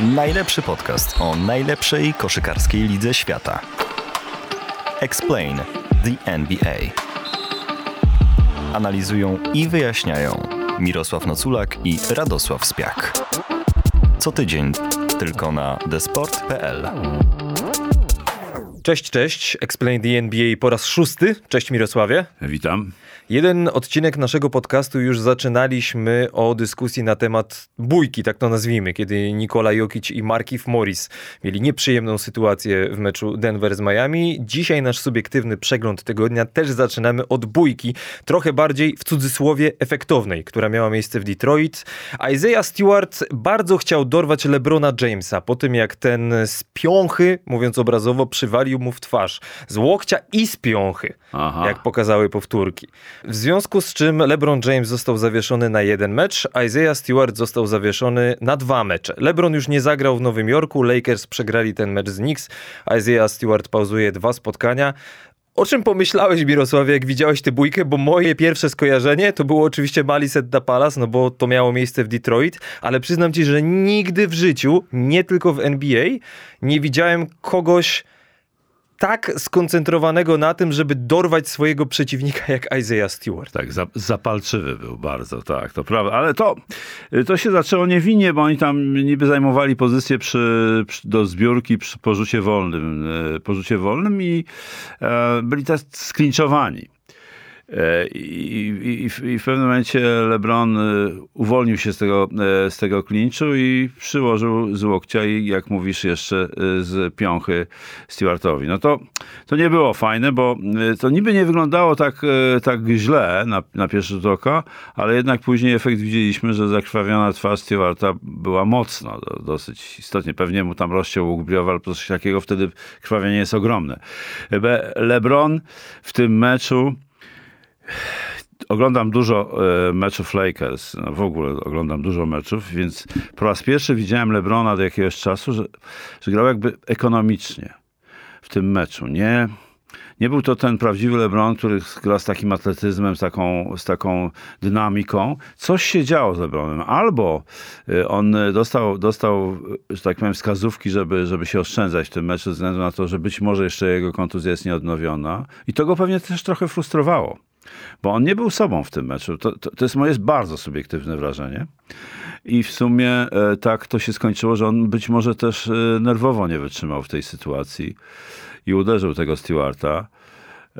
Najlepszy podcast o najlepszej koszykarskiej lidze świata. Explain the NBA. Analizują i wyjaśniają Mirosław Noculak i Radosław Spiak. Co tydzień tylko na desport.pl. Cześć, cześć. Explain the NBA po raz szósty. Cześć Mirosławie. Witam. Jeden odcinek naszego podcastu już zaczynaliśmy o dyskusji na temat bójki, tak to nazwijmy, kiedy Nikola Jokic i Markif Morris mieli nieprzyjemną sytuację w meczu Denver z Miami. Dzisiaj nasz subiektywny przegląd tygodnia też zaczynamy od bójki, trochę bardziej w cudzysłowie efektownej, która miała miejsce w Detroit. Isaiah Stewart bardzo chciał dorwać LeBrona Jamesa po tym, jak ten z piąchy, mówiąc obrazowo, przywalił mu w twarz. Z łokcia i z piąchy, Aha. jak pokazały powtórki. W związku z czym LeBron James został zawieszony na jeden mecz, Isaiah Stewart został zawieszony na dwa mecze. LeBron już nie zagrał w Nowym Jorku, Lakers przegrali ten mecz z Knicks, Isaiah Stewart pauzuje dwa spotkania. O czym pomyślałeś, Mirosławie, jak widziałeś tę bójkę? Bo moje pierwsze skojarzenie to było oczywiście Malice the Palace, no bo to miało miejsce w Detroit, ale przyznam ci, że nigdy w życiu, nie tylko w NBA, nie widziałem kogoś tak skoncentrowanego na tym, żeby dorwać swojego przeciwnika jak Isaiah Stewart. Tak, za, zapalczywy był bardzo, tak, to prawda. Ale to, to się zaczęło niewinnie, bo oni tam niby zajmowali pozycję przy, przy, do zbiórki przy porzucie wolnym, e, porzucie wolnym i e, byli też sklinczowani. E, I, i, i, w, pewnym momencie LeBron e, uwolnił się z tego, e, z tego klinczu i przyłożył z łokcia i jak mówisz jeszcze z piąchy Stewartowi. No to, to nie było fajne, bo to niby nie wyglądało tak, tak źle na, na pierwszy rzut oka, ale jednak później efekt widzieliśmy, że zakrwawiona twarz Stewarta była mocno, dosyć istotnie. Pewnie mu tam rozciął łuk briowy albo coś takiego, wtedy krwawienie jest ogromne. LeBron w tym meczu Oglądam dużo e, meczów Lakers, no w ogóle oglądam dużo meczów, więc po raz pierwszy widziałem LeBrona do jakiegoś czasu, że, że grał jakby ekonomicznie w tym meczu. Nie, nie był to ten prawdziwy LeBron, który gra z takim atletyzmem, z taką, z taką dynamiką. Coś się działo z LeBronem. Albo e, on dostał, dostał, że tak powiem, wskazówki, żeby, żeby się oszczędzać w tym meczu, ze względu na to, że być może jeszcze jego kontuzja jest nieodnowiona. I to go pewnie też trochę frustrowało bo on nie był sobą w tym meczu. To, to, to jest moje bardzo subiektywne wrażenie. I w sumie e, tak to się skończyło, że on być może też e, nerwowo nie wytrzymał w tej sytuacji i uderzył tego Stewarta.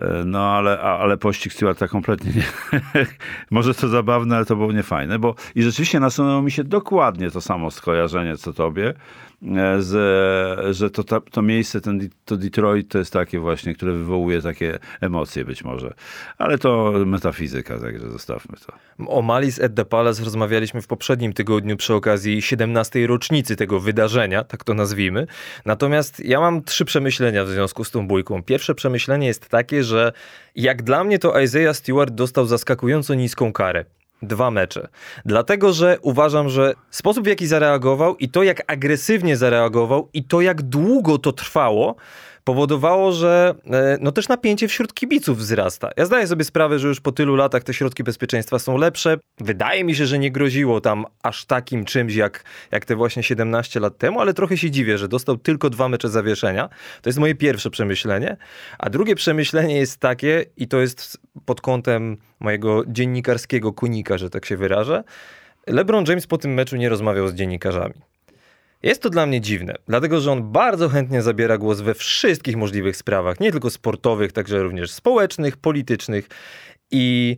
E, no ale, ale pościg Stewarta kompletnie nie. Może to zabawne, ale to było niefajne, bo i rzeczywiście nasunęło mi się dokładnie to samo skojarzenie, co tobie, e, z, że to, to, to miejsce, ten, to Detroit to jest takie właśnie, które wywołuje takie emocje być może. Ale to metafizyka, także zostawmy to. O Malice at the Palace rozmawialiśmy w poprzednim tygodniu przy okazji 17. rocznicy tego wydarzenia, tak to nazwijmy. Natomiast ja mam trzy przemyślenia w związku z tą bójką. Pierwsze przemyślenie jest takie, że jak dla mnie to Isaiah Stewart dostał zaskakująco niską karę. Dwa mecze. Dlatego, że uważam, że sposób w jaki zareagował i to jak agresywnie zareagował i to jak długo to trwało, powodowało, że e, no też napięcie wśród kibiców wzrasta. Ja zdaję sobie sprawę, że już po tylu latach te środki bezpieczeństwa są lepsze. Wydaje mi się, że nie groziło tam aż takim czymś jak, jak te właśnie 17 lat temu, ale trochę się dziwię, że dostał tylko dwa mecze zawieszenia. To jest moje pierwsze przemyślenie. A drugie przemyślenie jest takie, i to jest pod kątem mojego dziennikarskiego kunika, że tak się wyrażę. LeBron James po tym meczu nie rozmawiał z dziennikarzami. Jest to dla mnie dziwne, dlatego że on bardzo chętnie zabiera głos we wszystkich możliwych sprawach, nie tylko sportowych, także również społecznych, politycznych i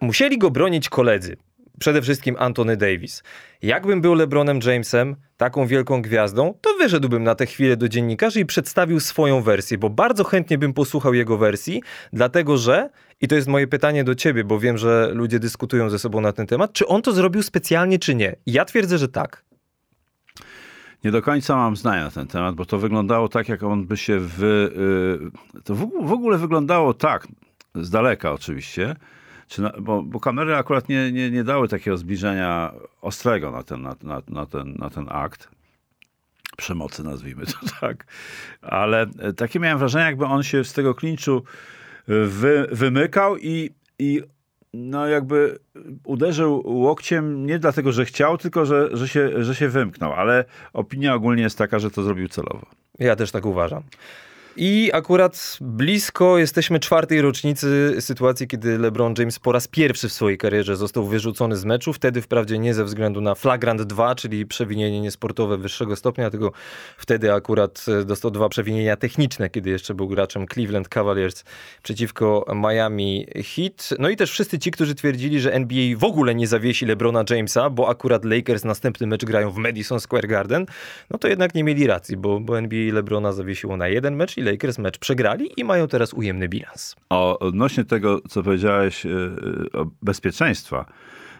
musieli go bronić koledzy. Przede wszystkim Anthony Davis. Jakbym był LeBronem Jamesem, taką wielką gwiazdą, to wyszedłbym na tę chwilę do dziennikarzy i przedstawił swoją wersję, bo bardzo chętnie bym posłuchał jego wersji, dlatego że, i to jest moje pytanie do ciebie, bo wiem, że ludzie dyskutują ze sobą na ten temat, czy on to zrobił specjalnie, czy nie? Ja twierdzę, że tak. Nie do końca mam zdania na ten temat, bo to wyglądało tak, jak on by się wy... To w ogóle wyglądało tak, z daleka oczywiście, na, bo, bo, kamery akurat nie, nie, nie dały takiego zbliżenia ostrego na ten, na, na, na, ten, na ten akt przemocy, nazwijmy to tak. Ale takie miałem wrażenie, jakby on się z tego klinczu wy, wymykał i, i no jakby uderzył łokciem nie dlatego, że chciał, tylko że, że, się, że się wymknął, ale opinia ogólnie jest taka, że to zrobił celowo. Ja też tak uważam. I akurat blisko jesteśmy czwartej rocznicy sytuacji, kiedy LeBron James po raz pierwszy w swojej karierze został wyrzucony z meczu. Wtedy wprawdzie nie ze względu na flagrant 2, czyli przewinienie niesportowe wyższego stopnia, tylko wtedy akurat dostał dwa przewinienia techniczne, kiedy jeszcze był graczem Cleveland Cavaliers przeciwko Miami Heat. No i też wszyscy ci, którzy twierdzili, że NBA w ogóle nie zawiesi LeBrona Jamesa, bo akurat Lakers następny mecz grają w Madison Square Garden, no to jednak nie mieli racji, bo, bo NBA LeBrona zawiesiło na jeden mecz i Lakers mecz przegrali i mają teraz ujemny bilans. O, odnośnie tego, co powiedziałeś yy, o bezpieczeństwa,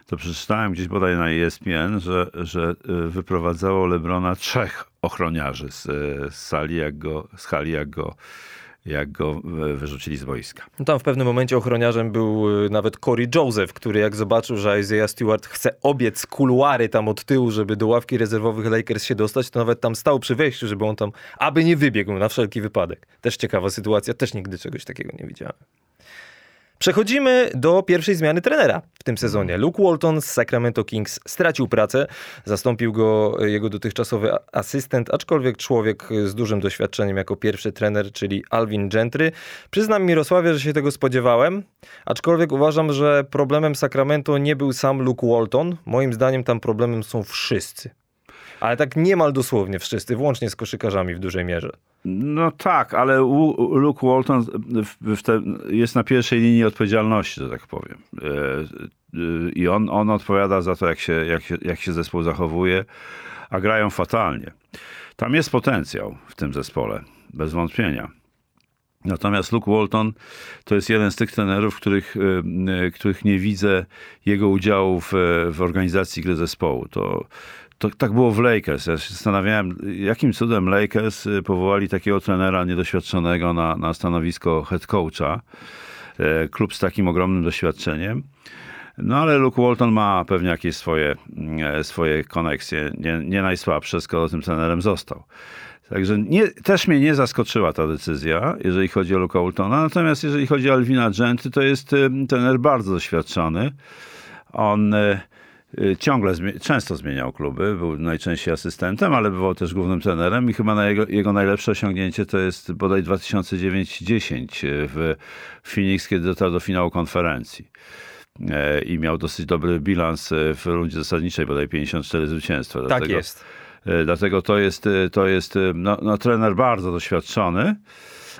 to przeczytałem gdzieś bodaj na ESPN, że, że wyprowadzało Lebrona trzech ochroniarzy z, z sali, jak go, z hali, jak go jak go wyrzucili z wojska. No tam w pewnym momencie ochroniarzem był y, nawet Corey Joseph, który jak zobaczył, że Isaiah Stewart chce obiec kuluary tam od tyłu, żeby do ławki rezerwowych Lakers się dostać, to nawet tam stał przy wejściu, żeby on tam aby nie wybiegł na wszelki wypadek. Też ciekawa sytuacja, też nigdy czegoś takiego nie widziałem. Przechodzimy do pierwszej zmiany trenera w tym sezonie. Luke Walton z Sacramento Kings stracił pracę, zastąpił go jego dotychczasowy asystent, aczkolwiek człowiek z dużym doświadczeniem jako pierwszy trener, czyli Alvin Gentry. Przyznam Mirosławie, że się tego spodziewałem, aczkolwiek uważam, że problemem Sacramento nie był sam Luke Walton. Moim zdaniem tam problemem są wszyscy. Ale tak niemal dosłownie wszyscy, włącznie z koszykarzami w dużej mierze. No tak, ale Luke Walton te, jest na pierwszej linii odpowiedzialności, że tak powiem. E, e, I on, on odpowiada za to, jak się, jak, się, jak się zespół zachowuje, a grają fatalnie. Tam jest potencjał w tym zespole, bez wątpienia. Natomiast Luke Walton to jest jeden z tych trenerów, których, e, których nie widzę jego udziału w, w organizacji gry zespołu. To to tak było w Lakers. Ja się zastanawiałem, jakim cudem Lakers y, powołali takiego trenera niedoświadczonego na, na stanowisko head coacha. E, klub z takim ogromnym doświadczeniem. No ale Luke Walton ma pewnie jakieś swoje, e, swoje koneksje, nie, nie najsłabsze, skoro tym trenerem został. Także nie, też mnie nie zaskoczyła ta decyzja, jeżeli chodzi o Luke Waltona. Natomiast jeżeli chodzi o Alvina Genty, to jest y, trener bardzo doświadczony. On y, Y, ciągle, często zmieniał kluby, był najczęściej asystentem, ale bywał też głównym trenerem i chyba na jego, jego najlepsze osiągnięcie to jest bodaj 2009-10 y, w Phoenix, kiedy dotarł do finału konferencji e, i miał dosyć dobry bilans y, w rundzie zasadniczej, bodaj 54 zwycięstwa. Tak dlatego, jest. E, dlatego to jest, to jest no, no, trener bardzo doświadczony,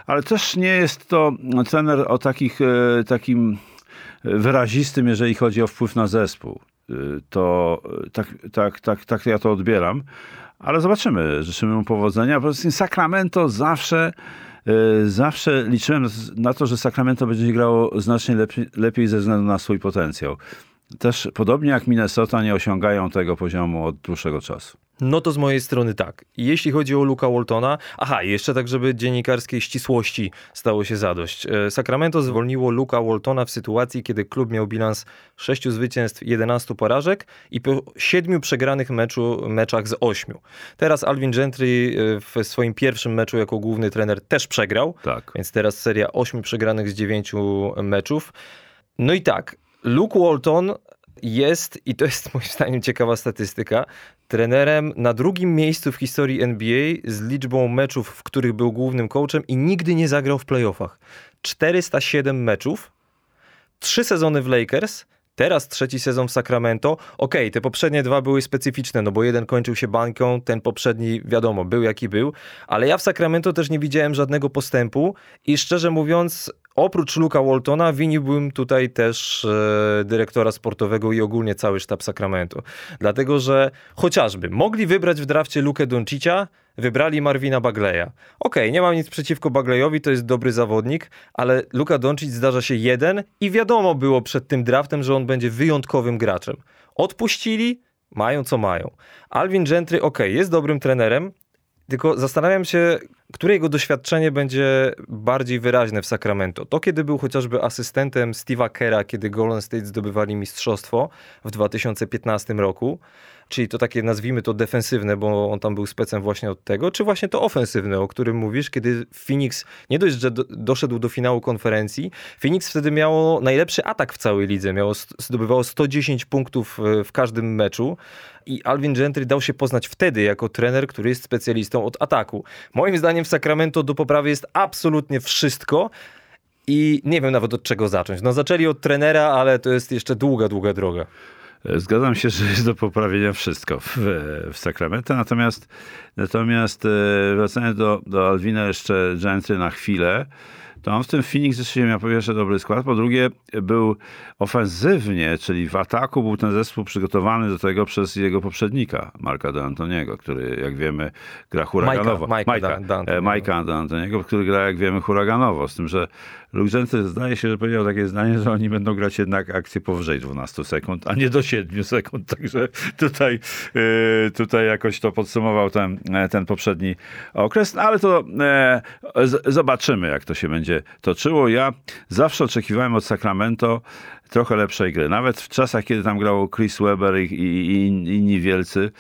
ale też nie jest to trener o takich, takim wyrazistym, jeżeli chodzi o wpływ na zespół. Y, to tak, tak, tak, tak ja to odbieram. Ale zobaczymy. Życzymy mu powodzenia. Po prostu Sacramento zawsze y, zawsze liczyłem na to, że Sacramento będzie grało znacznie lepiej, lepiej ze względu na swój potencjał. Też podobnie jak Minnesota nie osiągają tego poziomu od dłuższego czasu. No to z mojej strony tak. Jeśli chodzi o Luka Waltona, aha, jeszcze tak, żeby dziennikarskiej ścisłości stało się zadość. E, Sacramento zwolniło Luka Waltona w sytuacji, kiedy klub miał bilans 6 zwycięstw, 11 porażek i po 7 przegranych meczu, meczach z 8. Teraz Alvin Gentry e, w swoim pierwszym meczu jako główny trener też przegrał, tak. więc teraz seria 8 przegranych z 9 meczów. No i tak, Luke Walton jest, i to jest moim zdaniem ciekawa statystyka, trenerem na drugim miejscu w historii NBA z liczbą meczów, w których był głównym coachem i nigdy nie zagrał w playoffach. 407 meczów, trzy sezony w Lakers, Teraz trzeci sezon w Sacramento. Okej, okay, te poprzednie dwa były specyficzne, no bo jeden kończył się bańką, ten poprzedni, wiadomo, był jaki był, ale ja w Sacramento też nie widziałem żadnego postępu i szczerze mówiąc, oprócz Luka Waltona winiłbym tutaj też e, dyrektora sportowego i ogólnie cały sztab Sacramento. Dlatego, że chociażby mogli wybrać w drafcie Lukę Doncicia, wybrali Marvina Bagleya. Okay, nie mam nic przeciwko Bagleyowi, to jest dobry zawodnik, ale Luka Doncic zdarza się jeden i wiadomo było przed tym draftem, że on będzie wyjątkowym graczem. Odpuścili, mają co mają. Alvin Gentry, ok, jest dobrym trenerem, tylko zastanawiam się, które jego doświadczenie będzie bardziej wyraźne w Sacramento. To, kiedy był chociażby asystentem Steve'a Kera, kiedy Golden State zdobywali mistrzostwo w 2015 roku, czyli to takie nazwijmy to defensywne, bo on tam był specem właśnie od tego, czy właśnie to ofensywne, o którym mówisz, kiedy Phoenix nie dość, że do, doszedł do finału konferencji, Phoenix wtedy miało najlepszy atak w całej lidze, miało, zdobywało 110 punktów e, w każdym meczu i Alvin Gentry dał się poznać wtedy jako trener, który jest specjalistą od ataku. Moim zdaniem w Sacramento do poprawy jest absolutnie wszystko, i nie wiem nawet od czego zacząć. No zaczęli od trenera, ale to jest jeszcze długa, długa droga. Zgadzam się, że jest do poprawienia wszystko w, w Sacramento, natomiast, natomiast e, wracając do, do Alwina jeszcze Gentry na chwilę, to on w tym Phoenix rzeczywiście miał po pierwsze dobry skład, po drugie był ofensywnie, czyli w ataku był ten zespół przygotowany do tego przez jego poprzednika, Marka D'Antoniego, który jak wiemy gra huraganowo. Majka, Majka, Majka D'Antoniego, który gra jak wiemy huraganowo, z tym, że Luke zdaje się, że powiedział takie zdanie, że oni będą grać jednak akcję powyżej 12 sekund, a nie do 7 sekund. Także tutaj, e, tutaj jakoś to podsumował ten, e, ten poprzedni okres. No, ale to e, zobaczymy, jak to się będzie toczyło. Ja zawsze oczekiwałem od Sacramento trochę lepszej gry. Nawet w czasach, kiedy tam grał Chris Webber i, i, inni wielcy,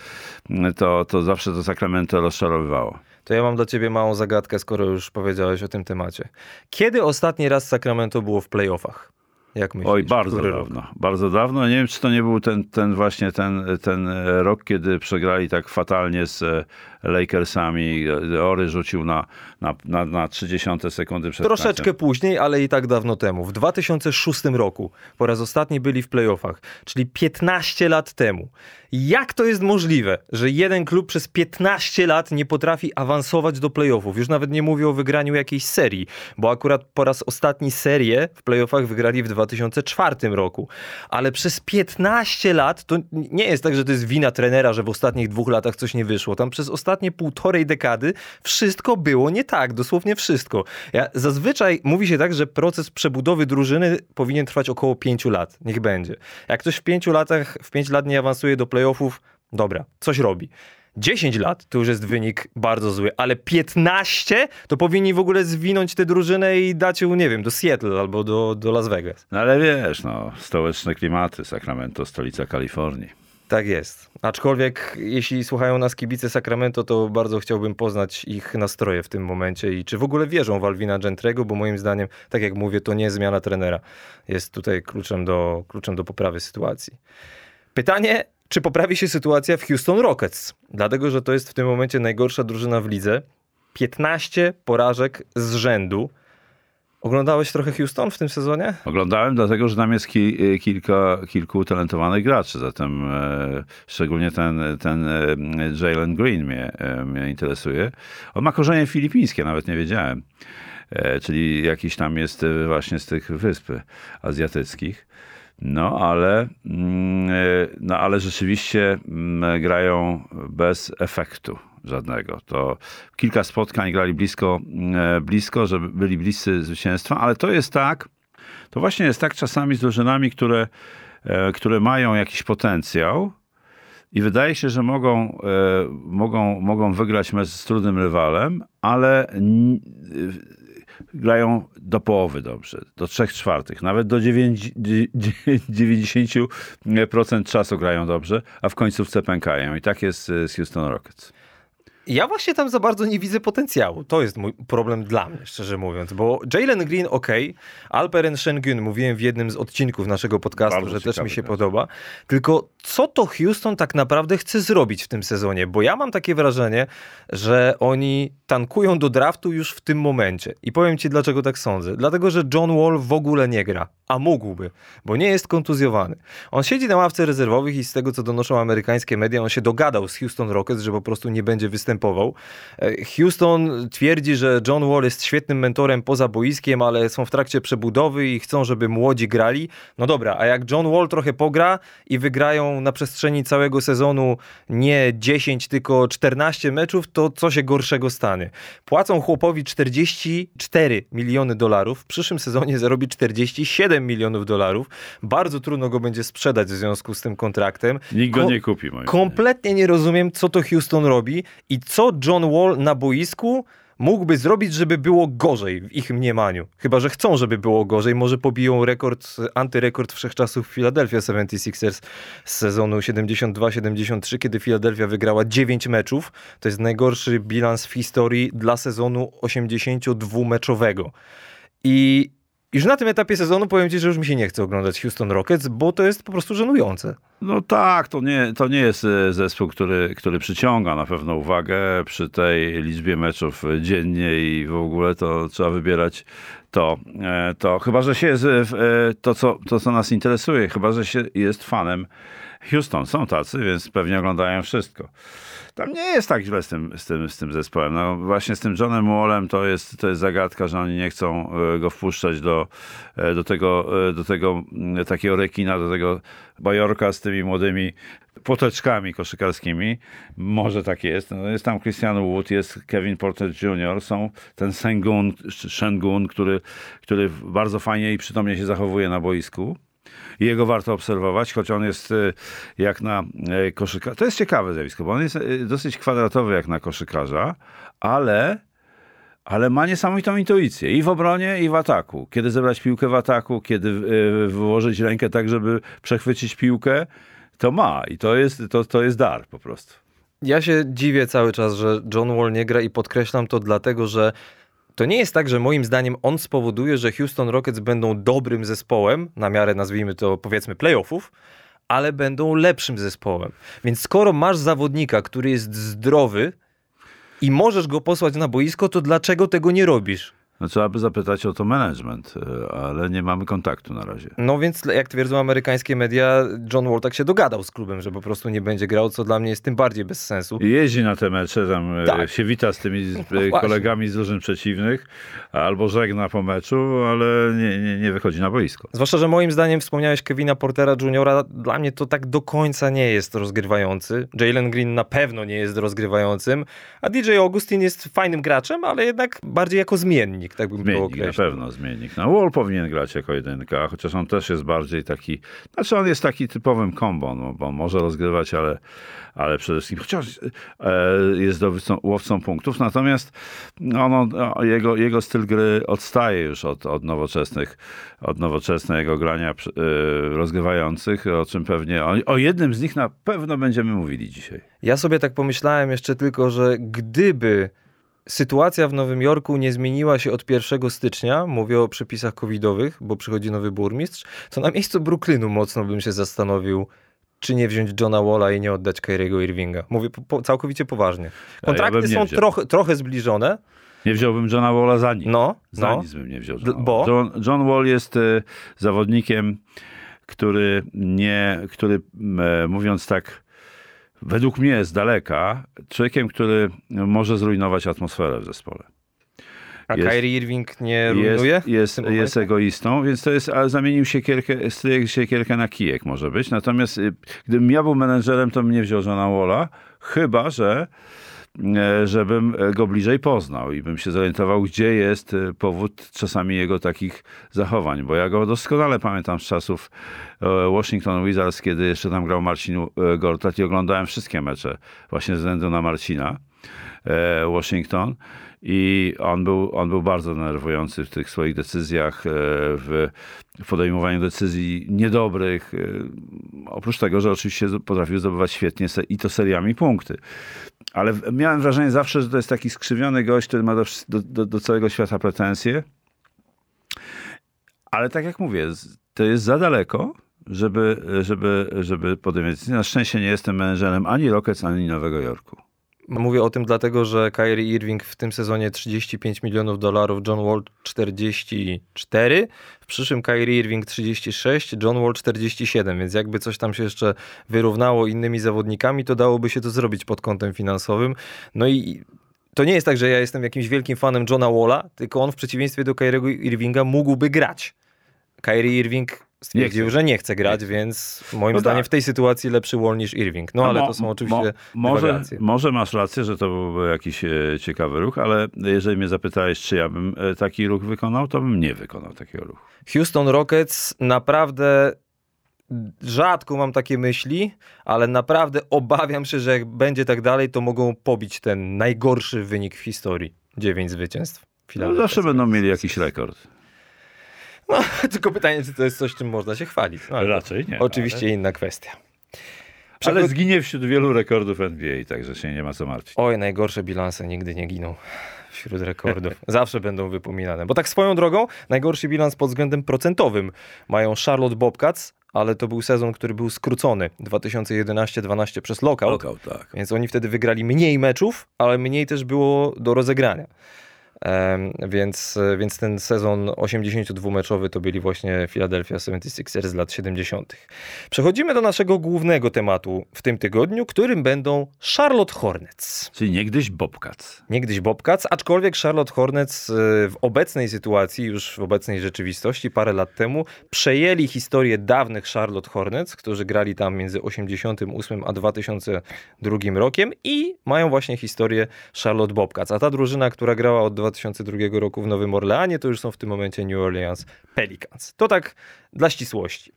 to, to zawsze to Sacramento rozczarowywało. To ja mam dla ciebie małą zagadkę, skoro już powiedziałeś o tym temacie. Kiedy ostatni raz Sacramento było w playoffach? Jak myślisz? Oj, bardzo dawno. Rok? Bardzo dawno. Nie wiem, czy to nie był ten, ten właśnie ten, ten rok, kiedy przegrali tak fatalnie z Lakersami. Ory rzucił na, na, na, na 30 sekundy przed Troszeczkę końcem. później, ale i tak dawno temu. W 2006 roku po raz ostatni byli w playoffach, czyli 15 lat temu. Jak to jest możliwe, że jeden klub przez 15 lat nie potrafi awansować do playoffów? Już nawet nie mówię o wygraniu jakiejś serii, bo akurat po raz ostatni serię w playoffach wygrali w 2004 roku. Ale przez 15 lat to nie jest tak, że to jest wina trenera, że w ostatnich dwóch latach coś nie wyszło. Tam przez ostatnie półtorej dekady wszystko było nie tak, dosłownie wszystko. Ja, zazwyczaj mówi się tak, że proces przebudowy drużyny powinien trwać około 5 lat. Niech będzie. Jak ktoś w 5 latach, w 5 lat nie awansuje do playoffów, dobra, coś robi. 10 lat to już jest wynik bardzo zły, ale 15 to powinni w ogóle zwinąć tę drużynę i dać ją, nie wiem, do Seattle albo do, do Las Vegas. No ale wiesz, no, stołeczne klimaty, Sacramento, stolica Kalifornii. Tak jest. Aczkolwiek, jeśli słuchają nas kibice Sacramento, to bardzo chciałbym poznać ich nastroje w tym momencie i czy w ogóle wierzą w Alvina Gentrego, bo moim zdaniem, tak jak mówię, to nie zmiana trenera. Jest tutaj kluczem do, kluczem do poprawy sytuacji. Pytanie, czy poprawi się sytuacja w Houston Rockets? Dlatego, że to jest w tym momencie najgorsza drużyna w lidze. 15 porażek z rzędu. Oglądałeś trochę Houston w tym sezonie? Oglądałem, dlatego że tam jest ki e, kilka, kilku talentowanych graczy, zatem e, szczególnie ten, ten e, Jalen Green mnie, e, mnie interesuje. On ma korzenie filipińskie, nawet nie wiedziałem. E, czyli jakiś tam jest e, właśnie z tych wysp azjatyckich. No ale, mm, no, ale rzeczywiście mm, grają bez efektu żadnego. To kilka spotkań grali blisko, mm, e, blisko, żeby byli bliscy zwycięstwa, ale to jest tak, to właśnie jest tak czasami z drużynami, które, e, które mają jakiś potencjał i wydaje się, że mogą, mogą, mogą wygrać mecz z trudnym rywalem, ale grają do połowy dobrze, do trzech czwartych, nawet do 90% czasu grają dobrze, a w końcówce pękają. I tak jest z Houston Rockets. Ja właśnie tam za bardzo nie widzę potencjału. To jest mój problem dla mnie, szczerze mówiąc, bo Jalen Green ok, Alperen Schengen, mówiłem w jednym z odcinków naszego podcastu, bardzo że też mi się podoba, tylko co to Houston tak naprawdę chce zrobić w tym sezonie? Bo ja mam takie wrażenie, że oni tankują do draftu już w tym momencie. I powiem ci, dlaczego tak sądzę. Dlatego, że John Wall w ogóle nie gra, a mógłby, bo nie jest kontuzjowany. On siedzi na ławce rezerwowych i z tego, co donoszą amerykańskie media, on się dogadał z Houston Rockets, że po prostu nie będzie występował. E, Houston twierdzi, że John Wall jest świetnym mentorem poza boiskiem, ale są w trakcie przebudowy i chcą, żeby młodzi grali. No dobra, a jak John Wall trochę pogra i wygrają na przestrzeni całego sezonu nie 10, tylko 14 meczów, to co się gorszego stanie? Płacą chłopowi 44 miliony dolarów, w przyszłym sezonie zarobi 47 milionów dolarów. Bardzo trudno go będzie sprzedać w związku z tym kontraktem. Nikt go Ko nie kupi. Kompletnie nie rozumiem, co to Houston robi i co John Wall na boisku mógłby zrobić, żeby było gorzej w ich mniemaniu? Chyba, że chcą, żeby było gorzej. Może pobiją rekord, antyrekord wszechczasów Philadelphia 76ers z sezonu 72-73, kiedy Philadelphia wygrała 9 meczów. To jest najgorszy bilans w historii dla sezonu 82-meczowego. I już na tym etapie sezonu powiem ci, że już mi się nie chce oglądać Houston Rockets, bo to jest po prostu żenujące. No tak, to nie, to nie jest e, zespół, który, który przyciąga na pewno uwagę przy tej liczbie meczów dziennie i w ogóle to trzeba wybierać to, e, to chyba, że się jest e, to co, to, co nas interesuje, chyba, że się jest fanem Houston. Są tacy, więc pewnie oglądają wszystko. Tam nie jest tak źle z tym, z tym, z tym zespołem. No właśnie z tym Johnem Wallem to jest, to jest zagadka, że oni nie chcą e, go wpuszczać do, do tego, do tego takiego rekina, do tego bajorka z tymi młodymi poteczkami koszykarskimi. Może tak jest. No jest tam Christian Wood, jest Kevin Porter Jr., są ten Sengun, Shengun, który, który bardzo fajnie i przytomnie się zachowuje na boisku jego warto obserwować, choć on jest y, jak na y, koszykarza. To jest ciekawe zjawisko, bo on jest y, dosyć kwadratowy jak na koszykarza, ale ale ma niesamowitą intuicję i w obronie, i w ataku. Kiedy zebrać piłkę w ataku, kiedy wyłożyć rękę tak, żeby przechwycić piłkę, to ma i to jest, to, to jest dar po prostu. Ja się dziwię cały czas, że John Wall nie gra i podkreślam to dlatego, że to nie jest tak, że moim zdaniem on spowoduje, że Houston Rockets będą dobrym zespołem, na miarę nazwijmy to powiedzmy playoffów, ale będą lepszym zespołem. Więc skoro masz zawodnika, który jest zdrowy i możesz go posłać na boisko, to dlaczego tego nie robisz? No, trzeba by zapytać o to management, e, ale nie mamy kontaktu na razie. No więc, jak twierdzą amerykańskie media, John Wall tak się dogadał z klubem, że po prostu nie będzie grał, co dla mnie jest tym bardziej bez sensu. Jeździ na te mecze, tam e, tak. się wita z tymi no kolegami z drużyn przeciwnych, albo żegna po meczu, ale nie, nie, nie wychodzi na boisko. Zwłaszcza, że moim zdaniem wspomniałeś Kevina Portera Juniora, dla mnie to tak do końca nie jest rozgrywający. Jalen Green na pewno nie jest rozgrywającym, a DJ Augustin jest fajnym graczem, ale jednak bardziej jako zmiennik zmiennik, tak bym zmiennik, to na pewno zmiennik. No Wall powinien grać jako jedynka, chociaż on też jest bardziej taki, znaczy on jest taki typowym kombo, no, bo może rozgrywać, ale, ale przede wszystkim, chociaż e, jest zdobywcą, łowcą punktów, natomiast ono, jego, jego styl gry odstaje już od, od nowoczesnych, od nowoczesnego grania e, rozgrywających, o czym pewnie, o, o jednym z nich na pewno będziemy mówili dzisiaj. Ja sobie tak pomyślałem jeszcze tylko, że gdyby sytuacja w Nowym Jorku nie zmieniła się od 1 stycznia, mówię o przepisach covidowych, bo przychodzi nowy burmistrz, to na miejscu Brooklynu mocno bym się zastanowił, czy nie wziąć Johna Walla i nie oddać Kyriego Irvinga. Mówię po, po, całkowicie poważnie. Kontrakty ja są trochę, trochę zbliżone. Nie wziąłbym Johna Walla za nic. No, za no. nic bym nie wziął. Bo? John, John Wall jest y, zawodnikiem, który nie, który y, mówiąc tak według mnie z daleka człowiekiem, który może zrujnować atmosferę w zespole. A jest, Kyrie Irving nie rujnuje? Jest, jest, jest egoistą, więc to jest, a zamienił się kierkę, się kierkę na kijek może być. Natomiast y, gdybym ja był menedżerem, to bym nie wziął Johna Walla, chyba, że żebym go bliżej poznał i bym się zorientował, gdzie jest e, powód czasami jego takich zachowań, bo ja go doskonale pamiętam z czasów e, Washington Wizards, kiedy jeszcze tam grał Marcin Gortat i oglądałem wszystkie mecze właśnie ze względu na Marcina Washington i on był, on był bardzo denerwujący w tych swoich decyzjach, w podejmowaniu decyzji niedobrych. Oprócz tego, że oczywiście potrafił zdobywać świetnie i to seriami punkty. Ale miałem wrażenie zawsze, że to jest taki skrzywiony gość, który ma do, do, do całego świata pretensje. Ale tak jak mówię, to jest za daleko, żeby, żeby, żeby decyzję. Na szczęście nie jestem menedżerem ani Rockets, ani Nowego Jorku. Mówię o tym dlatego, że Kyrie Irving w tym sezonie 35 milionów dolarów, John Wall 44, w przyszłym Kyrie Irving 36, John Wall 47, więc jakby coś tam się jeszcze wyrównało innymi zawodnikami, to dałoby się to zrobić pod kątem finansowym. No i to nie jest tak, że ja jestem jakimś wielkim fanem Johna Walla, tylko on w przeciwieństwie do Kyriego Irvinga mógłby grać. Kyrie Irving stwierdził, że nie chce grać, nie więc moim no zdaniem tak. w tej sytuacji lepszy Wall niż Irving. No, no ale to są oczywiście mo, może, może masz rację, że to byłby jakiś e, ciekawy ruch, ale jeżeli mnie zapytałeś, czy ja bym e, taki ruch wykonał, to bym nie wykonał takiego ruchu. Houston Rockets naprawdę rzadko mam takie myśli, ale naprawdę obawiam się, że jak będzie tak dalej, to mogą pobić ten najgorszy wynik w historii. 9 zwycięstw. No, zawsze będą mieli jakiś rekord. No, tylko pytanie, czy to jest coś, czym można się chwalić. No, Raczej nie. Oczywiście ale... inna kwestia. Ale zginie wśród wielu rekordów NBA, także się nie ma co martwić. Oj, najgorsze bilanse nigdy nie giną wśród rekordów. Zawsze będą wypominane. Bo tak swoją drogą, najgorszy bilans pod względem procentowym mają Charlotte Bobcats, ale to był sezon, który był skrócony 2011-12 przez lockout. Lockout, tak. Więc oni wtedy wygrali mniej meczów, ale mniej też było do rozegrania. Więc, więc ten sezon 82-meczowy to byli właśnie Philadelphia 76ers z lat 70. Przechodzimy do naszego głównego tematu w tym tygodniu, którym będą Charlotte Hornets. Czyli niegdyś Bobcats. Niegdyś Bobcats, aczkolwiek Charlotte Hornets e, w obecnej sytuacji, już w obecnej rzeczywistości, parę lat temu, przejęli historię dawnych Charlotte Hornets, którzy grali tam między 88 a 2002 rokiem i mają właśnie historię Charlotte Bobcats. A ta drużyna, która grała od 2002 roku w Nowym Orleanie, to już są w tym momencie New Orleans Pelicans. To tak dla ścisłości.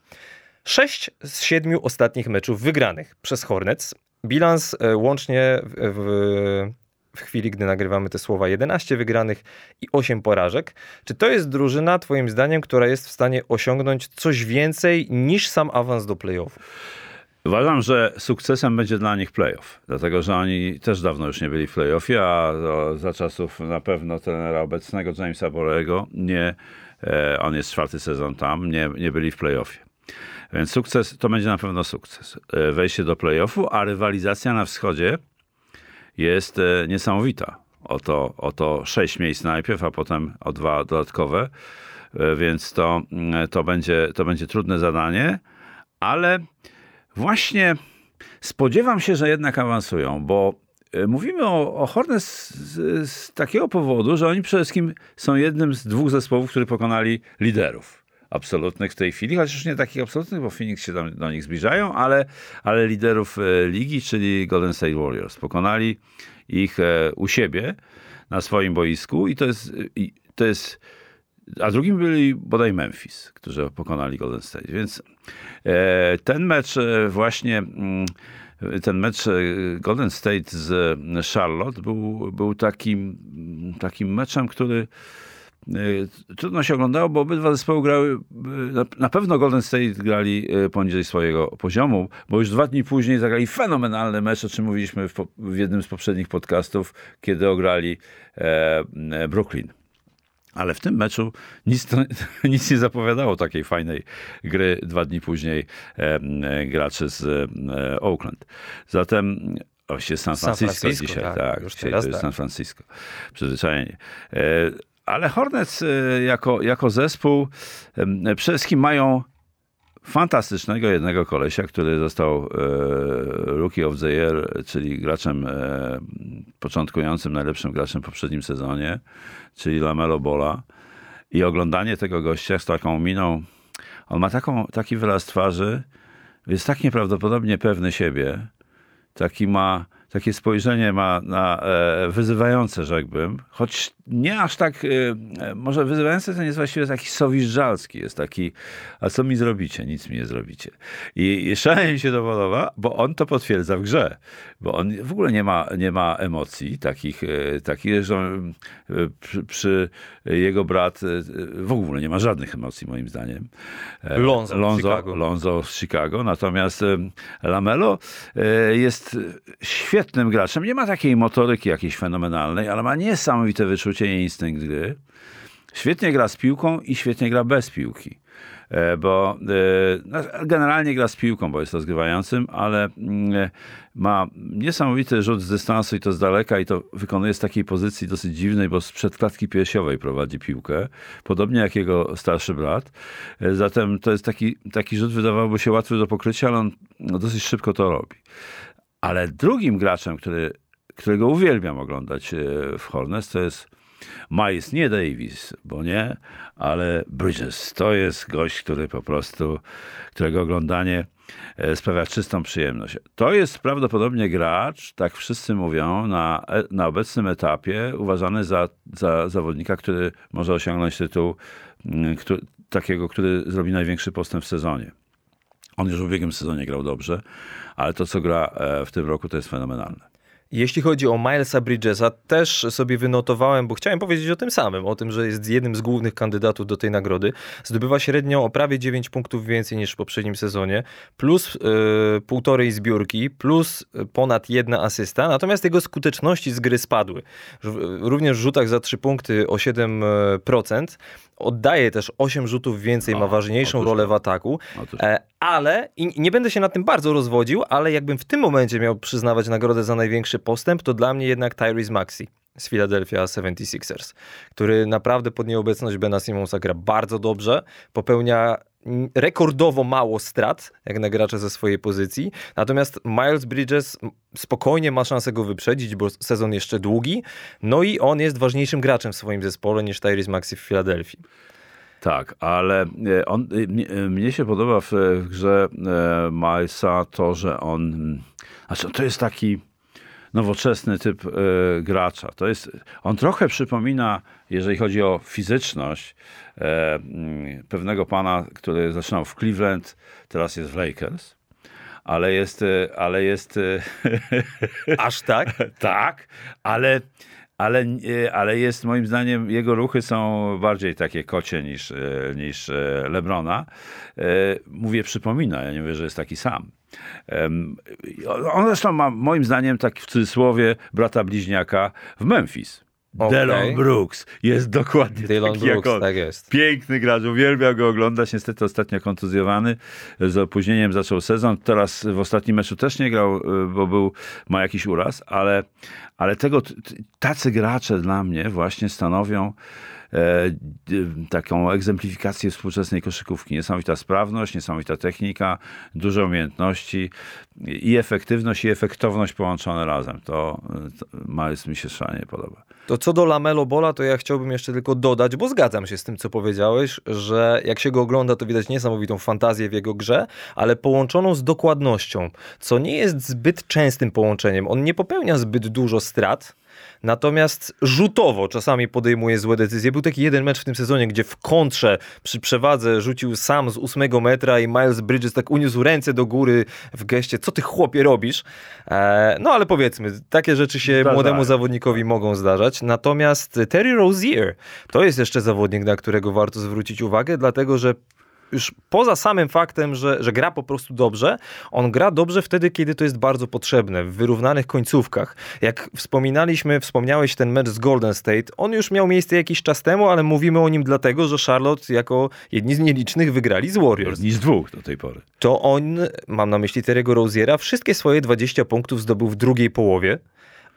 Sześć z siedmiu ostatnich meczów wygranych przez Hornets. Bilans e, łącznie w, w chwili, gdy nagrywamy te słowa, 11 wygranych i 8 porażek. Czy to jest drużyna, Twoim zdaniem, która jest w stanie osiągnąć coś więcej niż sam awans do playoffów? Uważam, że sukcesem będzie dla nich playoff, dlatego że oni też dawno już nie byli w playoffie, a za czasów na pewno trenera obecnego Jamesa Borego nie, e, on jest czwarty sezon tam, nie, nie byli w playoffie. Więc sukces to będzie na pewno sukces. E, wejście do playoffu, a rywalizacja na wschodzie jest e, niesamowita. Oto, oto sześć miejsc najpierw, a potem o dwa dodatkowe, więc to, to, będzie, to będzie trudne zadanie, ale Właśnie spodziewam się, że jednak awansują, bo e, mówimy o, o Hornets z, z, takiego powodu, że oni przede wszystkim są jednym z dwóch zespołów, którzy pokonali liderów absolutnych w tej chwili, chociaż nie takich absolutnych, bo Phoenix się tam do nich zbliżają, ale, ale liderów e, ligi, czyli Golden State Warriors. Pokonali ich e, u siebie na swoim boisku i to jest, to jest a drugim byli bodaj Memphis, którzy pokonali Golden State. Więc e, ten mecz e, właśnie, mm, ten mecz e, Golden State z Charlotte był, był takim, takim meczem, który trudno się oglądało, bo obydwa zespoły grały, na pewno Golden State grali poniżej swojego poziomu, bo już dwa dni później zagrali fenomenalny mecz, o czym mówiliśmy w, w jednym z poprzednich podcastów, kiedy ograli Brooklyn. Ale w tym meczu nic, nic nie zapowiadało takiej fajnej gry dwa dni później graczy z e, Oakland. Zatem Oście San Francisco, San Francisco dzisiaj, tak, tak już dzisiaj to jest tak. San Francisco. Przyzwyczajenie. E, ale Hornets e, jako, jako zespół przede wszystkim mają fantastycznego jednego kolesia, który został e, Rookie of the Year, czyli graczem e, początkującym, najlepszym graczem w poprzednim sezonie, czyli Lamelo Bola. I oglądanie tego gościa z taką miną, on ma taką, taki wyraz twarzy, jest tak nieprawdopodobnie pewny siebie, taki ma takie spojrzenie ma na e, wyzywające, rzekłbym, choć nie aż tak, e, może wyzywające to nie jest właściwie taki sowiżdżalski, jest taki, a co mi zrobicie? Nic mi nie zrobicie. I, i szalenie mi się to podoba, bo on to potwierdza w grze, bo on w ogóle nie ma, nie ma emocji takich, e, takich że on, przy, przy, jego brat w ogóle nie ma żadnych emocji moim zdaniem. Lonzo, Lonzo, Lonzo z Chicago, natomiast Lamelo jest świetny świetnym graczem. Nie ma takiej motoryki jakiejś fenomenalnej, ale ma niesamowite wyczucie i instynkt gry. Świetnie gra z piłką i świetnie gra bez piłki. E, bo e, no, generalnie gra z piłką, bo jest rozgrywającym, ale mm, ma niesamowity rzut z dystansu i to z daleka i to wykonuje z takiej pozycji dosyć dziwnej, bo z przedklatki piersiowej prowadzi piłkę, podobnie jak jego starszy brat. E, zatem to jest taki, taki rzut wydawałoby się łatwy do pokrycia, ale on dosyć szybko to robi. Ale drugim graczem, który, którego uwielbiam oglądać e, w Hornets, to jest Miles, nie Davis, bo nie, ale Bridges. To jest gość, który po prostu, którego oglądanie e, sprawia czystą przyjemność. To jest prawdopodobnie gracz, tak wszyscy mówią, na, e, na obecnym etapie uważany za, za zawodnika, który może osiągnąć tytuł mm, który, takiego, który zrobi największy postęp w sezonie. On już w ubiegłym sezonie grał dobrze, ale to, co gra e, w tym roku, to jest fenomenalne. Jeśli chodzi o Milesa Bridgesa, też sobie wynotowałem, bo chciałem powiedzieć o tym samym, o tym, że jest jednym z głównych kandydatów do tej nagrody. Zdobywa średnio o prawie 9 punktów więcej niż w poprzednim sezonie, plus yy, półtorej zbiórki, plus ponad jedna asysta, natomiast jego skuteczności z gry spadły. Również w rzutach za 3 punkty o 7%. Oddaje też 8 rzutów więcej, ma ważniejszą rolę w ataku, e, ale i nie będę się na tym bardzo rozwodził, ale jakbym w tym momencie miał przyznawać nagrodę za największy postęp, to dla mnie jednak Tyrese Maxi z Philadelphia 76ers, który naprawdę pod nieobecność Bena Simonsa gra bardzo dobrze, popełnia rekordowo mało strat, jak na ze swojej pozycji. Natomiast Miles Bridges spokojnie ma szansę go wyprzedzić, bo sezon jeszcze długi. No i on jest ważniejszym graczem w swoim zespole niż Tyrese Maxi w Filadelfii. Tak, ale e, on, e, mnie, e, mnie się podoba w grze Milesa to, że on. Znaczy, to jest taki nowoczesny typ y, gracza. To jest, on trochę przypomina, jeżeli chodzi o fizyczność, y, y, pewnego pana, który zaczynał w Cleveland, teraz jest w Lakers. Ale jest, ale jest. Aż tak? tak, ale ale, ale jest moim zdaniem, jego ruchy są bardziej takie kocie niż, niż Lebrona. Mówię, przypomina, ja nie mówię, że jest taki sam. On zresztą ma, moim zdaniem, tak w cudzysłowie, brata bliźniaka w Memphis. Okay. Delon Brooks jest dokładnie Dylan taki Brooks, jak on. tak jest. Piękny gracz, uwielbia go oglądać. Niestety ostatnio kontuzjowany, z opóźnieniem zaczął sezon. Teraz w ostatnim meczu też nie grał, y, bo był, ma jakiś uraz, ale, ale tego, tacy gracze dla mnie właśnie stanowią E, taką egzemplifikację współczesnej koszykówki. Niesamowita sprawność, niesamowita technika, duże umiejętności i efektywność i efektowność połączone razem. To, to mi się szalenie podoba. To co do Lamelo Bola, to ja chciałbym jeszcze tylko dodać, bo zgadzam się z tym, co powiedziałeś, że jak się go ogląda, to widać niesamowitą fantazję w jego grze, ale połączoną z dokładnością, co nie jest zbyt częstym połączeniem. On nie popełnia zbyt dużo strat, Natomiast rzutowo czasami podejmuje złe decyzje. Był taki jeden mecz w tym sezonie, gdzie w kontrze przy przewadze rzucił sam z ósmego metra i Miles Bridges tak uniósł ręce do góry w geście. Co ty chłopie robisz? E, no ale powiedzmy, takie rzeczy się Zdarzają. młodemu zawodnikowi mogą zdarzać. Natomiast Terry Rozier to jest jeszcze zawodnik, na którego warto zwrócić uwagę, dlatego że już poza samym faktem, że, że gra po prostu dobrze, on gra dobrze wtedy, kiedy to jest bardzo potrzebne, w wyrównanych końcówkach. Jak wspominaliśmy, wspomniałeś ten mecz z Golden State, on już miał miejsce jakiś czas temu, ale mówimy o nim dlatego, że Charlotte jako jedni z nielicznych wygrali z Warriors. Jedni z dwóch do tej pory. To on, mam na myśli Terego Roziera, wszystkie swoje 20 punktów zdobył w drugiej połowie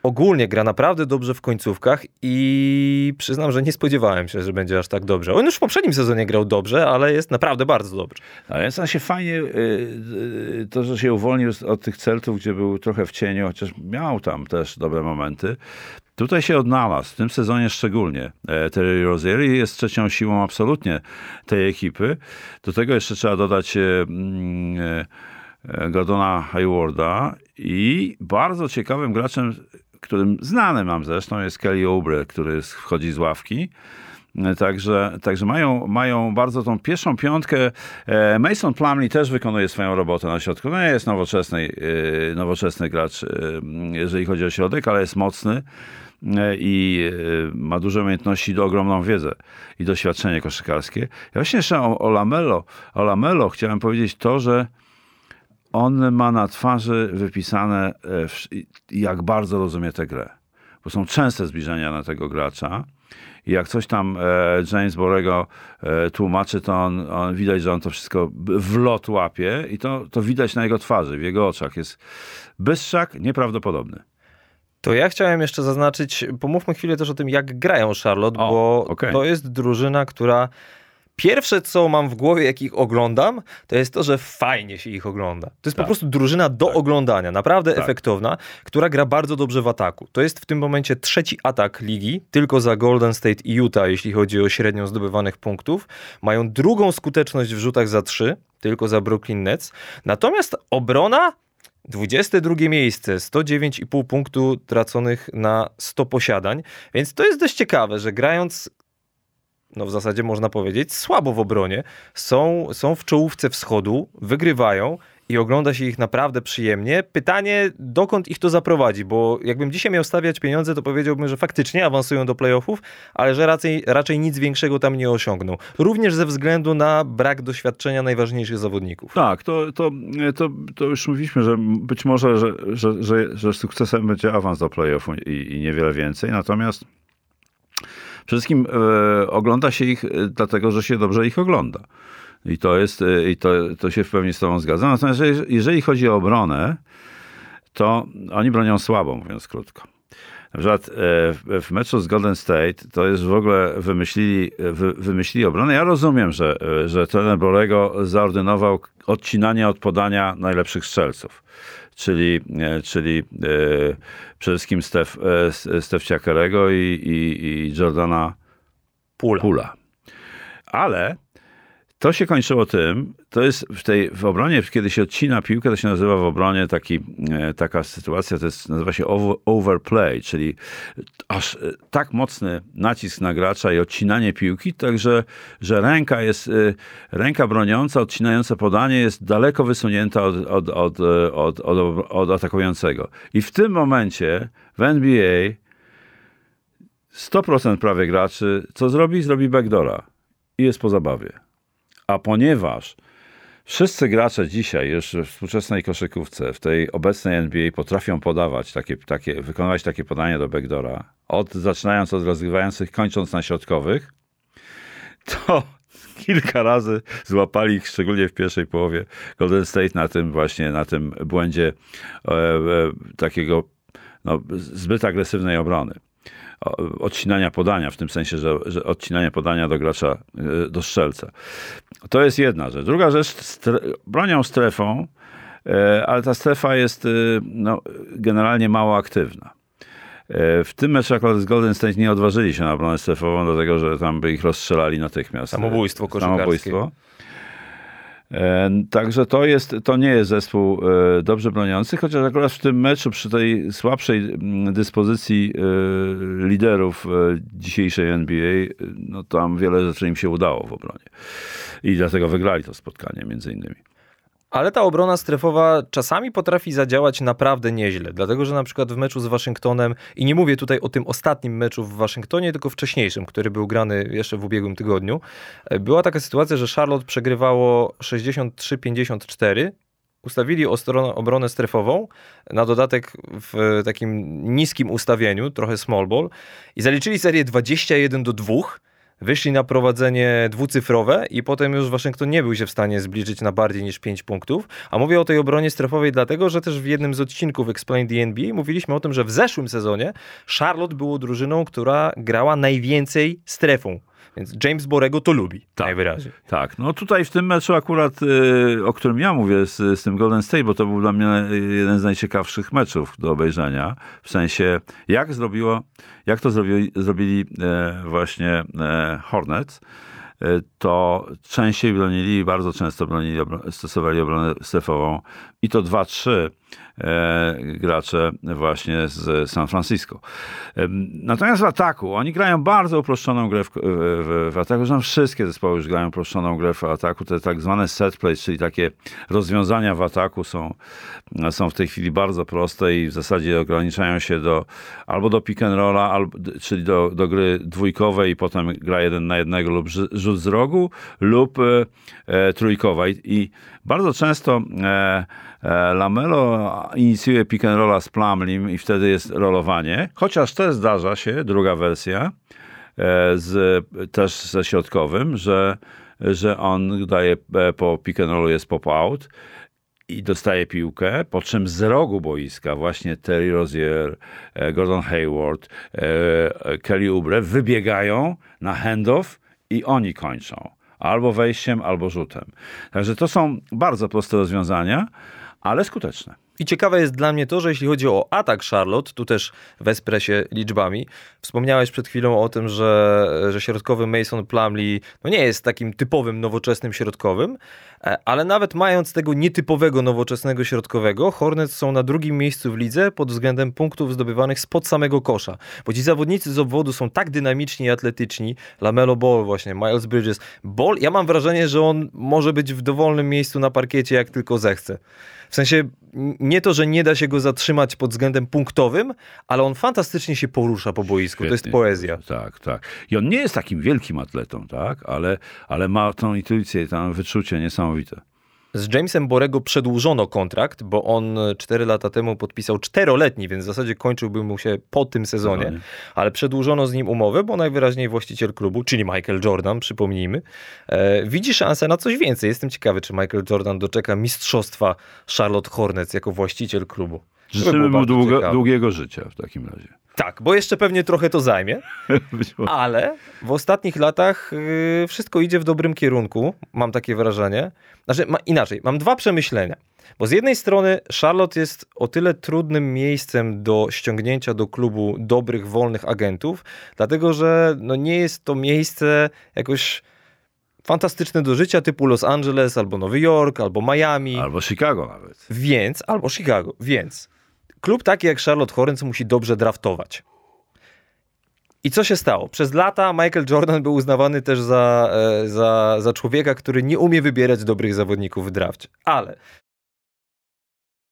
ogólnie gra naprawdę dobrze w końcówkach i przyznam, że nie spodziewałem się, że będzie aż tak dobrze. On już w poprzednim sezonie grał dobrze, ale jest naprawdę bardzo dobrze. Ale jest się fajnie, y, y, to, że się uwolnił od tych Celtów, gdzie był trochę w cieniu, chociaż miał tam też dobre momenty. Tutaj się odnalazł, w tym sezonie szczególnie. E, Terry Rozier jest trzecią siłą absolutnie tej ekipy. Do tego jeszcze trzeba dodać e, mm, e, Gordona Haywarda i bardzo ciekawym graczem którym znany mam zresztą, jest Kelly Oubre, który wchodzi z ławki. Także, także mają, mają bardzo tą pierwszą piątkę. E, Mason Plumley też wykonuje swoją robotę na środku. No jest nowoczesny, e, nowoczesny gracz, e, jeżeli chodzi o środek, ale jest mocny i ma duże umiejętności i ogromną wiedzę i doświadczenie koszykarskie. Ja właśnie jeszcze o, o Lamelo, o Lamelo chciałem powiedzieć to, że on ma na twarzy wypisane, e, jak bardzo rozumie tę grę. Bo są częste zbliżenia na tego gracza. I jak coś tam e, James Borego e, tłumaczy, to on, on, widać, że on to wszystko w lot łapie i to, to widać na jego twarzy, w jego oczach. Jest bystrzak nieprawdopodobny. To ja chciałem jeszcze zaznaczyć, pomówmy chwilę też o tym, jak grają Charlotte, o, bo okay. to jest drużyna, która Pierwsze, co mam w głowie, jak ich oglądam, to jest to, że fajnie się ich ogląda. To jest tak. po prostu drużyna do tak. oglądania, naprawdę tak. efektowna, która gra bardzo dobrze w ataku. To jest w tym momencie trzeci atak ligi, tylko za Golden State i Utah, jeśli chodzi o średnią zdobywanych punktów. Mają drugą skuteczność w rzutach za trzy, tylko za Brooklyn Nets. Natomiast obrona 22 miejsce, 109,5 punktu traconych na 100 posiadań, więc to jest dość ciekawe, że grając no w zasadzie można powiedzieć, słabo w obronie. Są, są w czołówce wschodu, wygrywają i ogląda się ich naprawdę przyjemnie. Pytanie, dokąd ich to zaprowadzi, bo jakbym dzisiaj miał stawiać pieniądze, to powiedziałbym, że faktycznie awansują do playoffów, ale że raczej, raczej nic większego tam nie osiągną. Również ze względu na brak doświadczenia najważniejszych zawodników. Tak, to, to, to, to już mówiliśmy, że być może, że, że, że, że sukcesem będzie awans do playoffu i, i niewiele więcej, natomiast Przede wszystkim e, ogląda się ich e, dlatego, że się dobrze ich ogląda. I to jest, e, i to, to się w pełni z tobą zgadza. Natomiast jeżeli, chodzi o obronę, to oni bronią słabo, mówiąc krótko. Na przykład w meczu z Golden State to jest w ogóle wymyślili, wy, wymyślili obronę. Ja rozumiem, że, że trener Borego zaordynował odcinanie od podania najlepszych strzelców czyli, e, czyli e, przede wszystkim Stef, e, Stef Ciakarego i, i, i Jordana Pula. Pula. Ale to się kończyło tym, to jest w tej w obronie, kiedy się odcina piłkę, to się nazywa w obronie taki, e, taka sytuacja, to jest, nazywa się overplay, czyli aż e, tak mocny nacisk na gracza i odcinanie piłki, także że ręka jest, e, ręka broniąca, odcinająca podanie jest daleko wysunięta od, od, od, od, od, od atakującego. I w tym momencie w NBA 100% prawie graczy, co zrobi? Zrobi backdora i jest po zabawie. A ponieważ wszyscy gracze dzisiaj już w współczesnej koszykówce, w tej obecnej NBA potrafią podawać takie, takie wykonywać takie podanie do backdora, od, zaczynając od rozgrywających, kończąc na środkowych, to kilka razy złapali ich, szczególnie w pierwszej połowie Golden State na tym właśnie, na tym błędzie e, e, takiego no, zbyt agresywnej obrony odcinania podania, w tym sensie, że, że odcinania podania do gracza, e, do strzelca. To jest jedna rzecz. Druga rzecz, stre, bronią strefą, e, ale ta strefa jest e, no, generalnie mało aktywna. W tym meczu akurat z Golden State nie odważyli się na obronę strefową, dlatego że tam by ich rozstrzelali natychmiast. Samobójstwo koszykarskie. Samobójstwo. E, także to, jest, to nie jest zespół e, dobrze broniący, chociaż akurat w tym meczu przy tej słabszej mm, dyspozycji e, liderów dzisiejszej NBA, no tam wiele rzeczy im się udało w obronie. I dlatego wygrali to spotkanie między innymi. Ale ta obrona strefowa czasami potrafi zadziałać naprawdę nieźle, dlatego że na przykład w meczu z Waszyngtonem, i nie mówię tutaj o tym ostatnim meczu w Waszyngtonie, tylko wcześniejszym, który był grany jeszcze w ubiegłym tygodniu, e, była taka sytuacja, że Charlotte przegrywało 63-54, ustawili obronę strefową, na dodatek w takim niskim ustawieniu, trochę small ball, i zaliczyli serię 21 do 2 wyszli na prowadzenie dwucyfrowe i potem już Waszyngton nie był się w stanie zbliżyć na bardziej niż 5 punktów. A mówię o tej obronie strefowej dlatego, że też w jednym z odcinków Explain the NBA mówiliśmy o tym, że w zeszłym sezonie Charlotte było drużyną, która grała najwięcej strefą. Więc James Borego to lubi tak, najwyraźniej. Tak, no tutaj w tym meczu akurat, y, o którym ja mówię z, z tym Golden State, bo to był dla mnie jeden z najciekawszych meczów do obejrzenia. W sensie, jak zrobiło, jak to zrobili, zrobili e, właśnie e, Hornets e, to częściej bronili, bardzo często bronili, stosowali obronę strefową i to 2-3 E, gracze właśnie z San Francisco. Natomiast w ataku, oni grają bardzo uproszczoną grę w, w, w ataku, że wszystkie zespoły już grają uproszczoną grę w ataku, te tak zwane set plays, czyli takie rozwiązania w ataku są, są w tej chwili bardzo proste i w zasadzie ograniczają się do albo do pick and rolla, albo, czyli do, do gry dwójkowej i potem gra jeden na jednego lub rzut z rogu lub e, e trójkowa. I, I, bardzo często e, e, Lamelo inicjuje pick and rolla z Plumlim i wtedy jest rolowanie. Chociaż też zdarza się, druga wersja, e, z, też ze środkowym, że, że on daje e, po pick and rollu jest pop-out i dostaje piłkę, po czym z rogu boiska właśnie Terry Rozier, e, Gordon Hayward, Kelly Oubre wybiegają na handoff i oni kończą. Albo wejściem, albo rzutem. Także to są bardzo proste rozwiązania, ale skuteczne. I ciekawe jest dla mnie to, że jeśli chodzi o atak Charlotte, tu też wesprę się liczbami. Wspomniałeś przed chwilą o tym, że, że środkowy Mason Plumlee no nie jest takim typowym nowoczesnym środkowym, e, ale nawet mając tego nietypowego nowoczesnego środkowego, Hornets są na drugim miejscu w lidze pod względem punktów zdobywanych spod samego kosza. Bo ci zawodnicy z obwodu są tak dynamiczni i atletyczni. Lamelo Ball właśnie, Miles Bridges. Ball, ja mam wrażenie, że on może być w dowolnym miejscu na parkiecie, jak tylko zechce. W sensie nie to, że nie da się go zatrzymać pod względem punktowym, ale on fantastycznie się porusza po boisku. Świetnie. To jest poezja. Tak, tak. I on nie jest takim wielkim atletą, tak? Ale, ale ma tą intuicję, tam wyczucie niesamowite. Z Jamesem Borego przedłużono kontrakt, bo on 4 lata temu podpisał czteroletni, więc w zasadzie kończyłby mu się po tym sezonie, ale przedłużono z nim umowę, bo najwyraźniej właściciel klubu, czyli Michael Jordan, przypomnijmy, e, widzi szansę na coś więcej. Jestem ciekawy, czy Michael Jordan doczeka mistrzostwa Charlotte Hornets jako właściciel klubu. Życzymy mu długo, długiego życia w takim razie. Tak, bo jeszcze pewnie trochę to zajmie, ale w ostatnich latach yy, wszystko idzie w dobrym kierunku, mam takie wrażenie. Znaczy, ma, inaczej, mam dwa przemyślenia. Bo z jednej strony Charlotte jest o tyle trudnym miejscem do ściągnięcia do klubu dobrych, wolnych agentów, dlatego że no, nie jest to miejsce jakoś fantastyczne do życia typu Los Angeles, albo Nowy Jork, albo Miami. Albo Chicago nawet. Więc, albo Chicago, więc klub taki jak Charlotte Hornets musi dobrze draftować. I co się stało? Przez lata Michael Jordan był uznawany też za, e, za, za człowieka, który nie umie wybierać dobrych zawodników w drafcie. Ale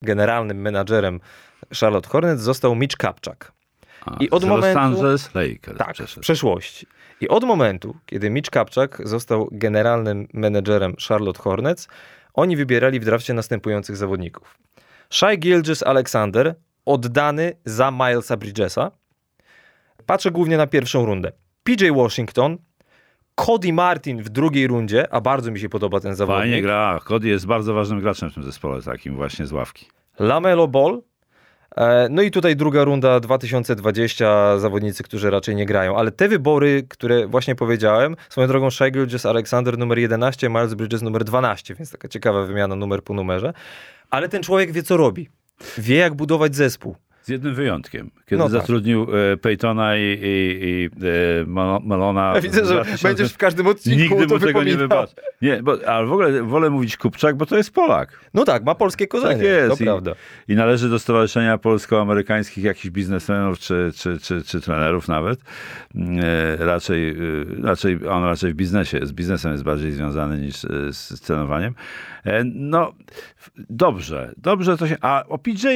generalnym menadżerem Charlotte Hornets został Mitch Kapczak. I od momentu, Los Angeles Lakers. Tak, w przeszłości. I od momentu, kiedy Mitch Kapczak został generalnym menedżerem Charlotte Hornets, oni wybierali w drafcie następujących zawodników. Shai Gilgis Alexander, oddany za Milesa Bridgesa. Patrzę głównie na pierwszą rundę. PJ Washington, Cody Martin w drugiej rundzie, a bardzo mi się podoba ten zawodnik. Fajnie gra. Cody jest bardzo ważnym graczem w tym zespole, takim właśnie z ławki. Lamelo Ball. E, no i tutaj druga runda 2020, zawodnicy, którzy raczej nie grają. Ale te wybory, które właśnie powiedziałem, swoją drogą Shai Gilgis Alexander numer 11, Miles Bridges numer 12, więc taka ciekawa wymiana numer po numerze. Ale ten człowiek wie, co robi. Wie, jak budować zespół. Z jednym wyjątkiem. Kiedy no tak. zatrudnił e, Peytona i, i, i e, Melona. Ja widzę, że 2000... będziesz w każdym odcinku. Nigdy mu tego nie wybaczy. Nie, bo, ale w ogóle wolę mówić Kupczak, bo to jest Polak. No tak, ma polskie korzenie. Tak jest. To I, prawda. I należy do Stowarzyszenia Polsko-Amerykańskich jakichś biznesmenów czy, czy, czy, czy trenerów nawet. E, raczej, e, raczej on raczej w biznesie, z biznesem jest bardziej związany niż z trenowaniem. E, no, dobrze, dobrze to się... A o PJ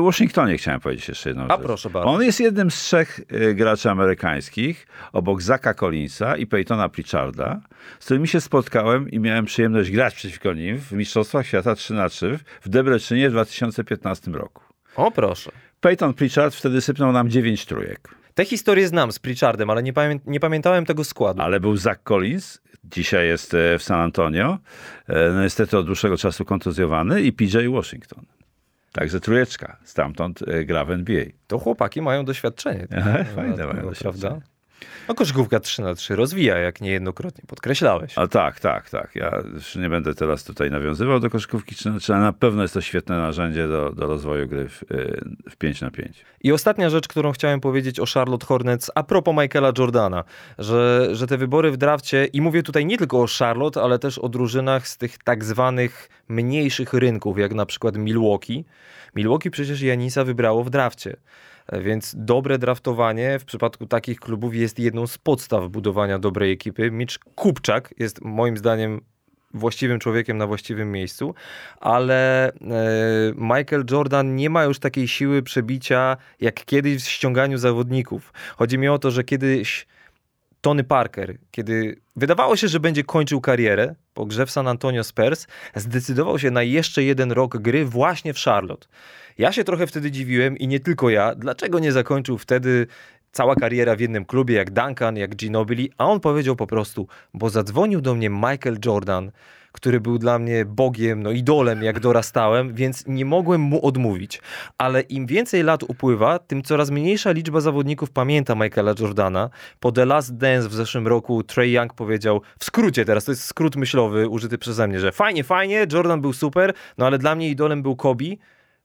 Washingtonie chciałem powiedzieć jeszcze jedną A proszę bardzo. On jest jednym z trzech e, graczy amerykańskich, obok Zaka Collinsa i Peytona Pritcharda, z którymi się spotkałem i miałem przyjemność grać przeciwko nim w Mistrzostwach Świata 3 na 3 w Debreczynie w 2015 roku. O proszę. Peyton Pritchard wtedy sypnął nam 9 trójek. Tę historię znam z Pritchardem, ale nie, pamię nie pamiętałem tego składu. Ale był Zach Collins, dzisiaj jest e, w San Antonio, e, no niestety od dłuższego czasu kontuzjowany i PJ Washington. Także trójeczka, stamtąd e, gra w NBA. To chłopaki mają doświadczenie. Fajne mają doświadczenie. Prawda? No koszykówka 3 na 3 rozwija, jak niejednokrotnie podkreślałeś. A tak, tak, tak. Ja już nie będę teraz tutaj nawiązywał do koszykówki 3 na 3, ale na pewno jest to świetne narzędzie do, do rozwoju gry w, y, w 5 na 5. I ostatnia rzecz, którą chciałem powiedzieć o Charlotte Hornets a propos Michaela Jordana, że, że te wybory w drafcie, i mówię tutaj nie tylko o Charlotte, ale też o drużynach z tych tak zwanych mniejszych rynków, jak na przykład Milwaukee. Milwaukee przecież Janisa wybrało w drafcie. Więc dobre draftowanie w przypadku takich klubów jest jedną z podstaw budowania dobrej ekipy. Mitch Kupczak jest moim zdaniem właściwym człowiekiem na właściwym miejscu, ale e, Michael Jordan nie ma już takiej siły przebicia jak kiedyś w ściąganiu zawodników. Chodzi mi o to, że kiedyś Tony Parker, kiedy wydawało się, że będzie kończył karierę po grze w San Antonio Spurs, zdecydował się na jeszcze jeden rok gry właśnie w Charlotte. Ja się trochę wtedy dziwiłem i nie tylko ja, dlaczego nie zakończył wtedy cała kariera w jednym klubie jak Duncan, jak Ginobili, a on powiedział po prostu, bo zadzwonił do mnie Michael Jordan, który był dla mnie bogiem, no idolem, jak dorastałem, więc nie mogłem mu odmówić. Ale im więcej lat upływa, tym coraz mniejsza liczba zawodników pamięta Michaela Jordana. Po The Last Dance w zeszłym roku Trey Young powiedział, w skrócie teraz, to jest skrót myślowy użyty przeze mnie, że fajnie, fajnie, Jordan był super, no ale dla mnie idolem był Kobe,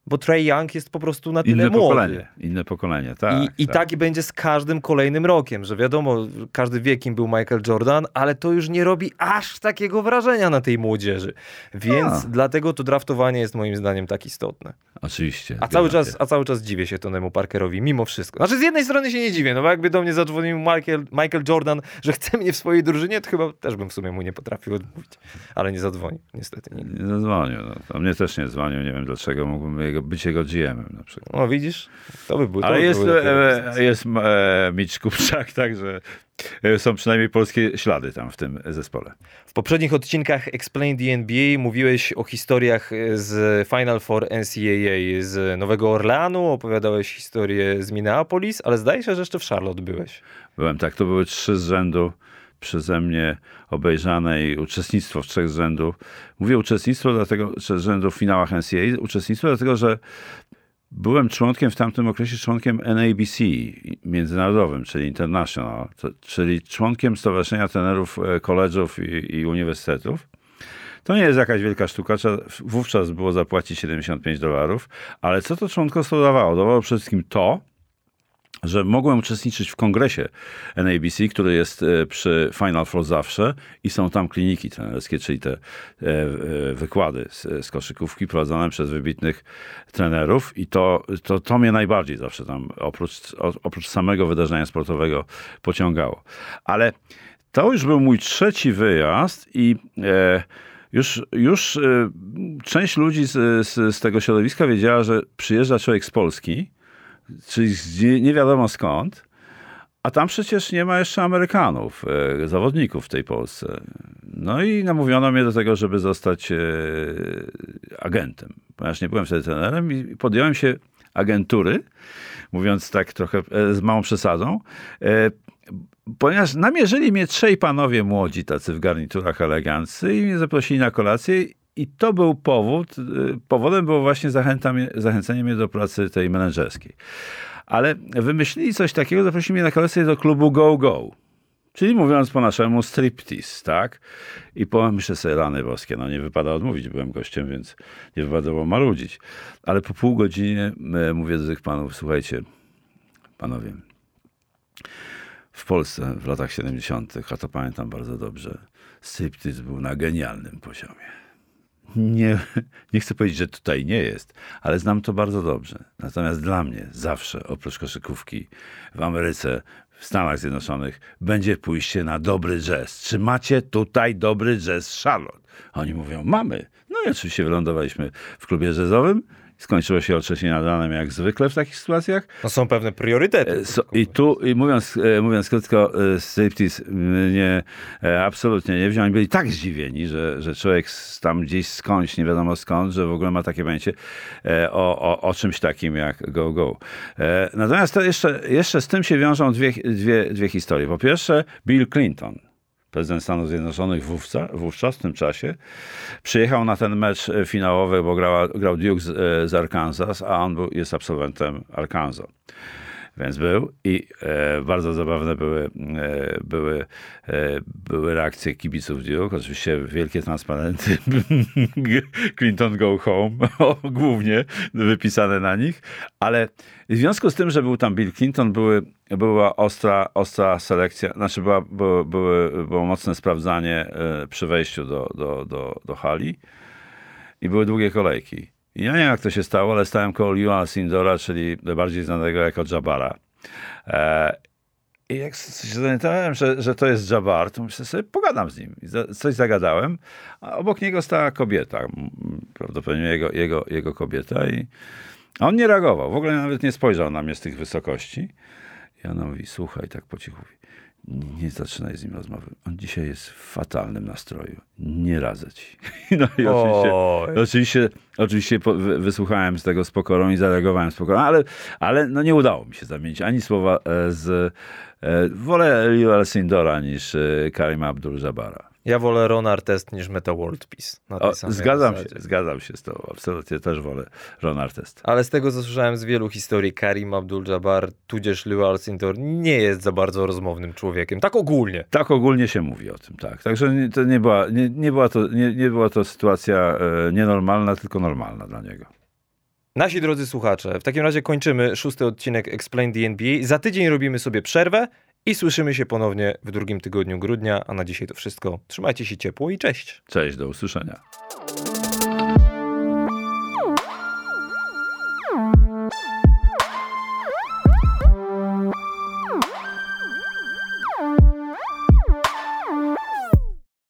bo Trey Young jest po prostu na tyle Inne młody. pokolenie, inne pokolenie, tak. I, I tak i będzie z każdym kolejnym rokiem, że wiadomo, każdy wie, kim był Michael Jordan, ale to już nie robi aż takiego wrażenia na tej młodzieży. Więc A. dlatego to draftowanie jest moim zdaniem tak istotne. Oczywiście. A cały, czas, a cały czas dziwię się Tonemu Parkerowi, mimo wszystko. Znaczy z jednej strony się nie dziwię, no bo jakby do mnie zadzwonił Michael, Michael Jordan, że chce mnie w swojej drużynie, to chyba też bym w sumie mu nie potrafił odmówić. Ale nie zadzwonił, niestety nigdy. Nie zadzwonił. No. Mnie też nie dzwonił, nie wiem dlaczego. Mógłbym jego, być jego GM-em na przykład. No widzisz, to by było. Ale by jest, był dopiero e, jest e, Mitch Kupczak, także e, są przynajmniej polskie ślady tam w tym zespole. W poprzednich odcinkach Explain the NBA mówiłeś o historiach z Final Four NCAA z Nowego Orleanu, opowiadałeś historię z Minneapolis, ale zdaje się, że jeszcze w Charlotte byłeś. Byłem tak, to były trzy z rzędu przeze mnie obejrzane i uczestnictwo w trzech z rzędu. Mówię uczestnictwo dlatego, z rzędu w finałach NCAA, uczestnictwo dlatego, że byłem członkiem w tamtym okresie, członkiem NABC międzynarodowym, czyli International, to, czyli członkiem Stowarzyszenia Trenerów e, College'ów i, i Uniwersytetów. To nie jest jakaś wielka sztuka, wówczas było zapłacić 75 dolarów, ale co to członkostwo dawało? Dawało przede wszystkim to, że mogłem uczestniczyć w kongresie NABC, który jest e, przy Final Four zawsze i są tam kliniki trenerskie, czyli te e, e, wykłady z, z koszykówki prowadzone przez wybitnych trenerów i to, to, to mnie najbardziej zawsze tam oprócz, oprócz samego wydarzenia sportowego pociągało. Ale to już był mój trzeci wyjazd i e, już, już część ludzi z, z, z tego środowiska wiedziała, że przyjeżdża człowiek z Polski, czyli nie, wiadomo skąd, a tam przecież nie ma jeszcze Amerykanów, e, zawodników w tej Polsce. No i namówiono mnie do tego, żeby zostać e, agentem, ponieważ nie byłem wtedy trenerem i podjąłem się agentury, mówiąc tak trochę e, z małą przesadą, ponieważ namierzyli mnie trzej panowie młodzi, tacy w garniturach eleganccy i mnie zaprosili na kolację i to był powód, y, powodem było właśnie zachęcenie mnie do pracy tej menedżerskiej. Ale wymyślili coś takiego, zaprosili mnie na kolację do klubu Go Go. Czyli mówiąc po naszemu striptease, tak? I pomyślę sobie, rany boskie, no nie wypada odmówić, byłem gościem, więc nie wypadało marudzić. Ale po pół godzinie e, mówię do tych panów, słuchajcie, panowie, w Polsce w latach 70., a to pamiętam bardzo dobrze, striptease był na genialnym poziomie. Nie, nie chcę powiedzieć, że tutaj nie jest, ale znam to bardzo dobrze. Natomiast dla mnie zawsze, oprócz koszykówki w Ameryce, w Stanach Zjednoczonych, będzie pójście na dobry jazz. Czy macie tutaj dobry jazz Charlotte? Oni mówią, mamy. No i oczywiście wylądowaliśmy w klubie jazzowym. Skończyło się o trzeciej nad ranem, jak zwykle w takich sytuacjach. No są pewne priorytety. E, So, I tu, i mówiąc, e, mówiąc krótko, e, striptease mnie absolutnie nie wziął. Oni byli tak zdziwieni, że, że człowiek tam gdzieś skądś, nie wiadomo skąd, że w ogóle ma takie pojęcie o, o, o czymś takim jak Go Go. Natomiast to jeszcze, jeszcze z tym się wiążą dwie, dwie, dwie historie. Po pierwsze, Bill Clinton prezydent Stanów Zjednoczonych wówczas, wówczas w tym czasie, przyjechał na ten mecz finałowy, bo grała, grał Duke z, e, z Arkansas, a on był, jest absolwentem Arkansas. Więc był i e, bardzo zabawne były, e, były, e, były reakcje kibiców Duke. Oczywiście wielkie transparenty Clinton go home, głównie wypisane na nich, ale w związku z tym, że był tam Bill Clinton, były, była ostra, ostra selekcja, znaczy była, było, były, było mocne sprawdzanie e, przy wejściu do, do, do, do hali i były długie kolejki. I ja nie wiem, jak to się stało, ale stałem koło Liua Sindora, czyli bardziej znanego jako Jabara. E, I jak się zorientowałem, że, że to jest Jabbar, to myślę sobie, pogadam z nim. I coś zagadałem, a obok niego stała kobieta, prawdopodobnie jego, jego, jego kobieta i a on nie reagował, w ogóle nawet nie spojrzał na mnie z tych wysokości. I ona mówi, słuchaj, tak po cichu mówi, nie zaczynaj z nim rozmowy. On dzisiaj jest w fatalnym nastroju. Nie radzę ci. No i oczywiście, Oj. oczywiście, oczywiście wysłuchałem z tego z pokorą i zareagowałem z pokorą, ale, ale no nie udało mi się zamienić ani słowa e, z... E, wolę Liu Sindora niż e, Karim Abdul-Jabara. Ja wolę Ron Artest niż Meta World Peace. O, Zgadzam się, zasadzie. zgadzam się z tobą. Absolutnie też wolę Ron Artest. Ale z tego, co słyszałem z wielu historii, Karim Abdul-Jabbar, tudzież Lew Alcindor nie jest za bardzo rozmownym człowiekiem. Tak ogólnie. Tak ogólnie się mówi o tym, tak. Także nie, to nie była, nie, nie była, to, nie, nie była to sytuacja e, nienormalna, tylko normalna dla niego. Nasi drodzy słuchacze, w takim razie kończymy szósty odcinek Explain the NBA. Za tydzień robimy sobie przerwę i słyszymy się ponownie w drugim tygodniu grudnia. A na dzisiaj to wszystko. Trzymajcie się ciepło i cześć. Cześć, do usłyszenia.